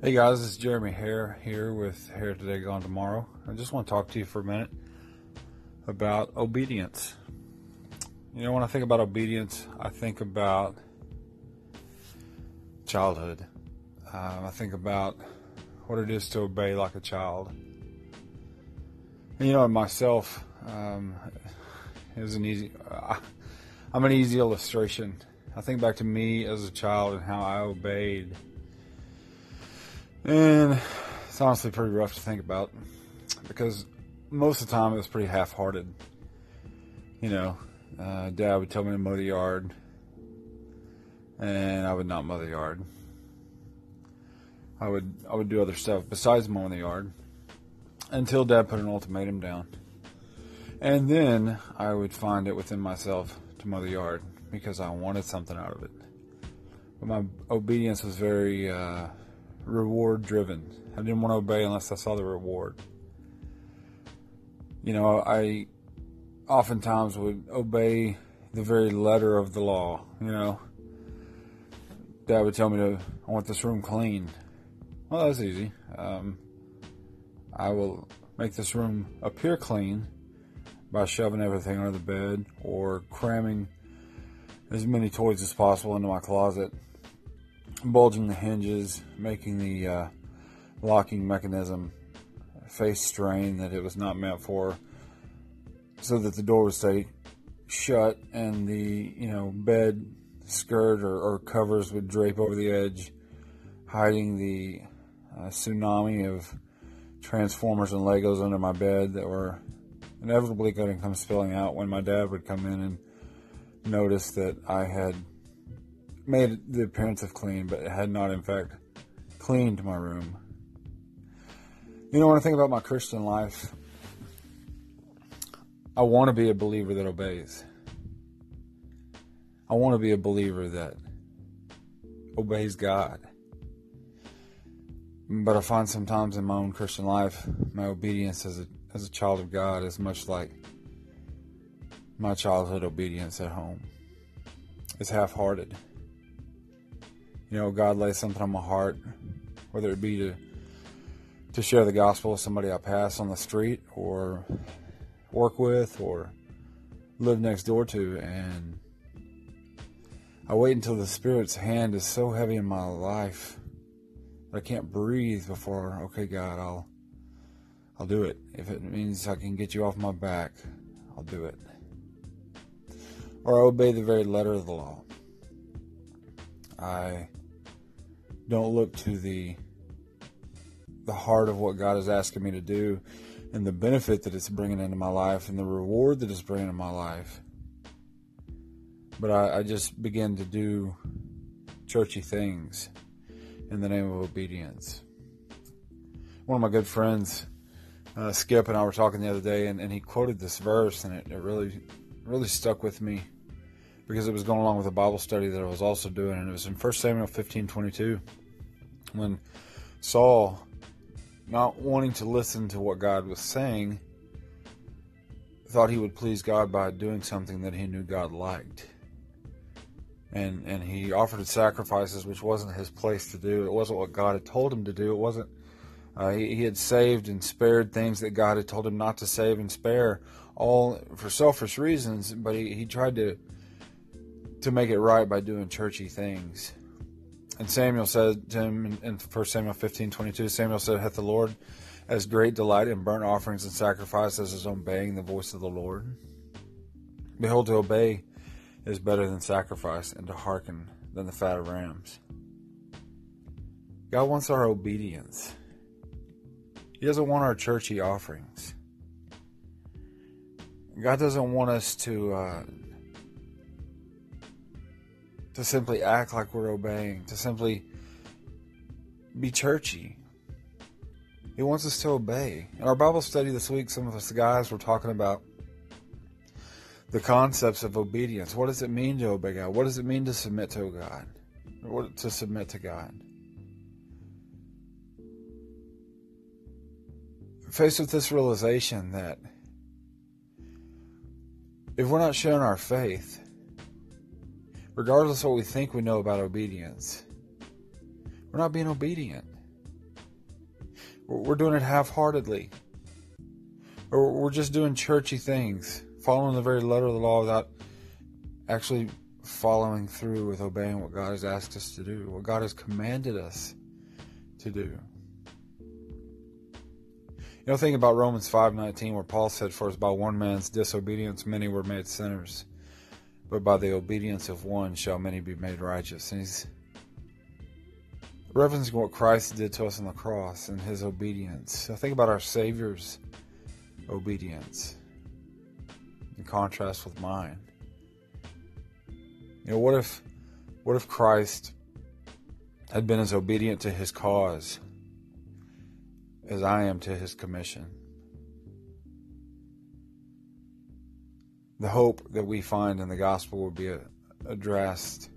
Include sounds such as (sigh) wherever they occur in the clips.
Hey guys, it's Jeremy Hare here with Hair Today Gone Tomorrow. I just want to talk to you for a minute about obedience. You know, when I think about obedience, I think about childhood. Um, I think about what it is to obey like a child. And, you know, myself um, is an easy. Uh, I'm an easy illustration. I think back to me as a child and how I obeyed and it's honestly pretty rough to think about because most of the time it was pretty half hearted. You know, uh, dad would tell me to mow the yard, and I would not mow the yard. I would I would do other stuff besides mowing the yard until dad put an ultimatum down. And then I would find it within myself to mow the yard because I wanted something out of it. But my obedience was very uh, reward driven. I didn't want to obey unless I saw the reward. You know, I oftentimes would obey the very letter of the law. You know, Dad would tell me to, I want this room clean. Well, that's easy. Um, I will make this room appear clean by shoving everything under the bed or cramming as many toys as possible into my closet bulging the hinges, making the uh, locking mechanism face strain that it was not meant for, so that the door would stay shut and the you know bed skirt or, or covers would drape over the edge, hiding the uh, tsunami of transformers and Legos under my bed that were inevitably going to come spilling out when my dad would come in and notice that I had made the appearance of clean, but it had not, in fact, cleaned my room. You know, when I think about my Christian life, I want to be a believer that obeys. I want to be a believer that obeys God. But I find sometimes in my own Christian life, my obedience as a as a child of God is much like my childhood obedience at home. It's half-hearted you know, God lays something on my heart, whether it be to to share the gospel with somebody I pass on the street or work with or live next door to and I wait until the spirit's hand is so heavy in my life that I can't breathe before okay God I'll I'll do it. If it means I can get you off my back I'll do it. Or I obey the very letter of the law. I don't look to the the heart of what God is asking me to do and the benefit that it's bringing into my life and the reward that it's bringing in my life. But I, I just begin to do churchy things in the name of obedience. One of my good friends, uh, Skip, and I were talking the other day, and, and he quoted this verse, and it, it really, really stuck with me because it was going along with a Bible study that I was also doing, and it was in 1 Samuel 15 22. When Saul, not wanting to listen to what God was saying, thought he would please God by doing something that he knew God liked. And, and he offered sacrifices, which wasn't his place to do. It wasn't what God had told him to do. It wasn't uh, he, he, had saved and spared things that God had told him not to save and spare, all for selfish reasons. But he, he tried to to make it right by doing churchy things. And Samuel said to him in, in 1 Samuel 15 22, Samuel said, Hath the Lord as great delight in burnt offerings and sacrifices as obeying the voice of the Lord? Behold, to obey is better than sacrifice, and to hearken than the fat of rams. God wants our obedience. He doesn't want our churchy offerings. God doesn't want us to uh, to simply act like we're obeying, to simply be churchy. He wants us to obey. In our Bible study this week, some of us guys were talking about the concepts of obedience. What does it mean to obey God? What does it mean to submit to God? Or to submit to God? Faced with this realization that if we're not showing our faith, regardless of what we think we know about obedience, we're not being obedient. We're doing it half heartedly. Or we're just doing churchy things, following the very letter of the law without actually following through with obeying what God has asked us to do, what God has commanded us to do. You know, think about Romans 5:19 where Paul said, "For as by one man's disobedience many were made sinners, but by the obedience of one shall many be made righteous." And he's referencing what Christ did to us on the cross and his obedience. So think about our Savior's obedience in contrast with mine. You know, what if what if Christ had been as obedient to his cause as I am to his commission? The hope that we find in the gospel would be addressed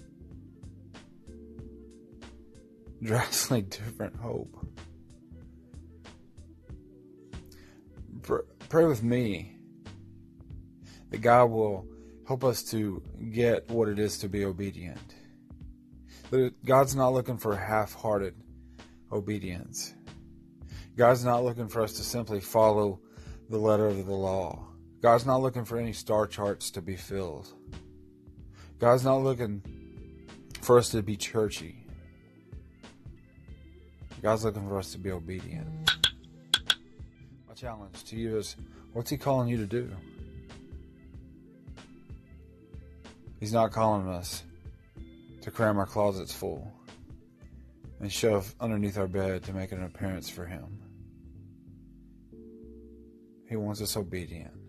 drastically (laughs) different hope. Pray with me that God will help us to get what it is to be obedient. That God's not looking for half hearted obedience. God's not looking for us to simply follow the letter of the law. God's not looking for any star charts to be filled. God's not looking for us to be churchy. God's looking for us to be obedient. My challenge to you is what's He calling you to do? He's not calling us to cram our closets full and shove underneath our bed to make an appearance for Him. He wants us obedient.